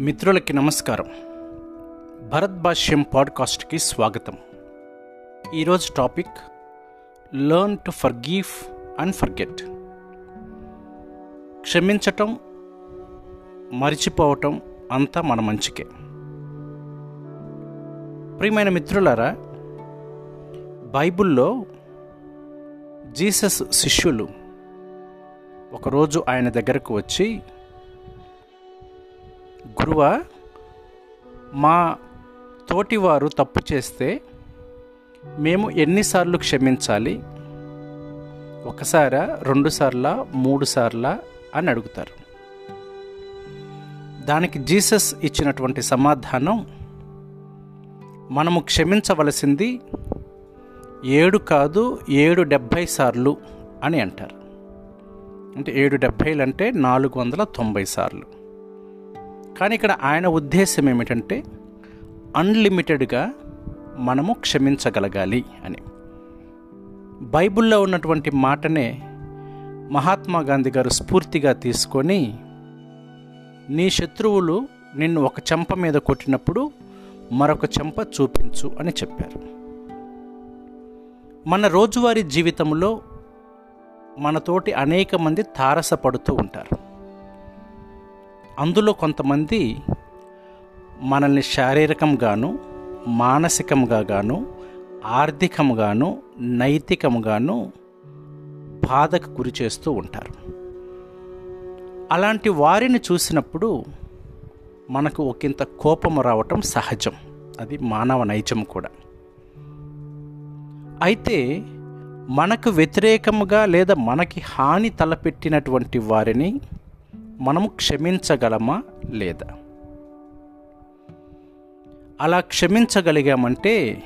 మిత్రులకి నమస్కారం. భరత్ భాష్యం పాడ్కాస్ట్కి స్వాగతం. ఈరోజు topic learn to forgive and forget. క్షమించటం మరిచిపోవటం అంతా మన మంచికే. ప్రియమైన మిత్రులారా బైబిల్లో జీసస్ శిష్యులు ఒకరోజు ఆయన దగ్గరకు వచ్చి గురువ మా తోటివారు తప్పు చేస్తే మేము ఎన్నిసార్లు క్షమించాలి? ఒకసారా రెండు మూడుసార్లా మూడు సార్లా అని అడుగుతారు. దానికి జీసస్ ఇచ్చినటువంటి సమాధానం మనము క్షమించవలసింది ఏడు కాదు ఏడు డెబ్భై సార్లు అని అంటారు. అంటే ఏడు డెబ్భైలు అంటే నాలుగు వందల తొంభై సార్లు. కానీ ఇక్కడ ఆయన ఉద్దేశం ఏమిటంటే అన్లిమిటెడ్గా మనము క్షమించగలగాలి అని. బైబిల్లో ఉన్నటువంటి మాటనే మహాత్మా గాంధీ గారు స్ఫూర్తిగా తీసుకొని నీ శత్రువులు నిన్ను ఒక చెంప మీద కొట్టినప్పుడు మరొక చెంప చూపించు అని చెప్పారు. మన రోజువారీ జీవితంలో మనతోటి అనేక మంది తారసపడుతూ ఉంటారు. అందులో కొంతమంది మనల్ని శారీరకంగాను మానసికంగా గాను ఆర్థికంగాను నైతికంగాను బాధకు గురి చేస్తూ ఉంటారు. అలాంటి వారిని చూసినప్పుడు మనకు ఒకంత కోపం రావటం సహజం. అది మానవ నైజం కూడా. అయితే మనకు వ్యతిరేకముగా లేదా మనకి హాని తలపెట్టినటువంటి వారిని మనము క్షమించగలమా లేదా? అలా క్షమించగలిగామంటే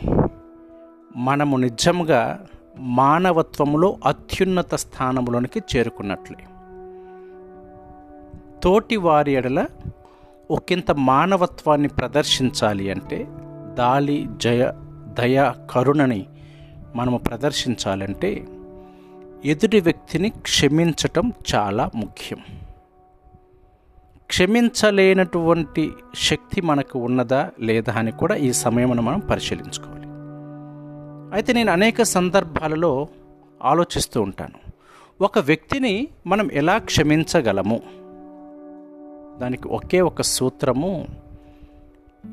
మనము నిజంగా మానవత్వములో అత్యున్నత స్థానంలోనికి చేరుకున్నట్లే. తోటి వారి ఎడల ఒకంత మానవత్వాన్ని ప్రదర్శించాలి అంటే దాలి జయ దయ కరుణని మనము ప్రదర్శించాలంటే ఎదుటి వ్యక్తిని క్షమించటం చాలా ముఖ్యం. క్షమించలేనటువంటి శక్తి మనకు ఉన్నదా లేదా అని కూడా ఈ సమయంలో మనం పరిశీలించుకోవాలి. అయితే నేను అనేక సందర్భాలలో ఆలోచిస్తూ ఉంటాను. ఒక వ్యక్తిని మనం ఎలా క్షమించగలము? దానికి ఒకే ఒక సూత్రము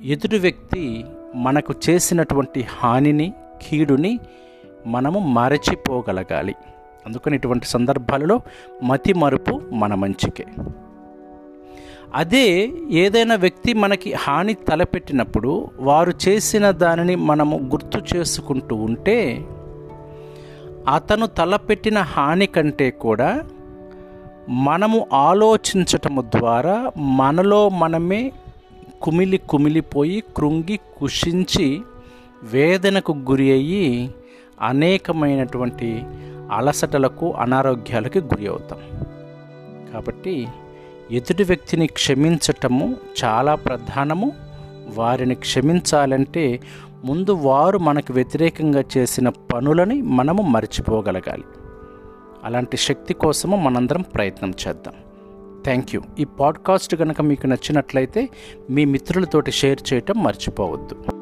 ఎదుటి వ్యక్తి మనకు చేసినటువంటి హానిని కీడుని మనము మరచిపోగలగాలి. అందుకని ఇటువంటి సందర్భాలలో మతి మరుపు మన మంచికే. అదే ఏదైనా వ్యక్తి మనకి హాని తలపెట్టినప్పుడు వారు చేసిన దానిని మనము గుర్తు చేసుకుంటూ ఉంటే అతను తలపెట్టిన హాని కంటే కూడా మనము ఆలోచించటము ద్వారా మనలో మనమే కుమిలి కుమిలిపోయి కృంగి కుషించి వేదనకు గురి అయ్యి అనేకమైనటువంటి అలసటలకు అనారోగ్యాలకు గురి అవుతాం. కాబట్టి ఎదుటి వ్యక్తిని క్షమించటము చాలా ప్రధానము. వారిని క్షమించాలంటే ముందు వారు మనకు వ్యతిరేకంగా చేసిన పనులని మనము మర్చిపోగలగాలి. అలాంటి శక్తి కోసము మనందరం ప్రయత్నం చేద్దాం. థ్యాంక్ యూ ఈ పాడ్కాస్ట్ కనుక మీకు నచ్చినట్లయితే మీ మిత్రులతోటి షేర్ చేయటం మర్చిపోవద్దు.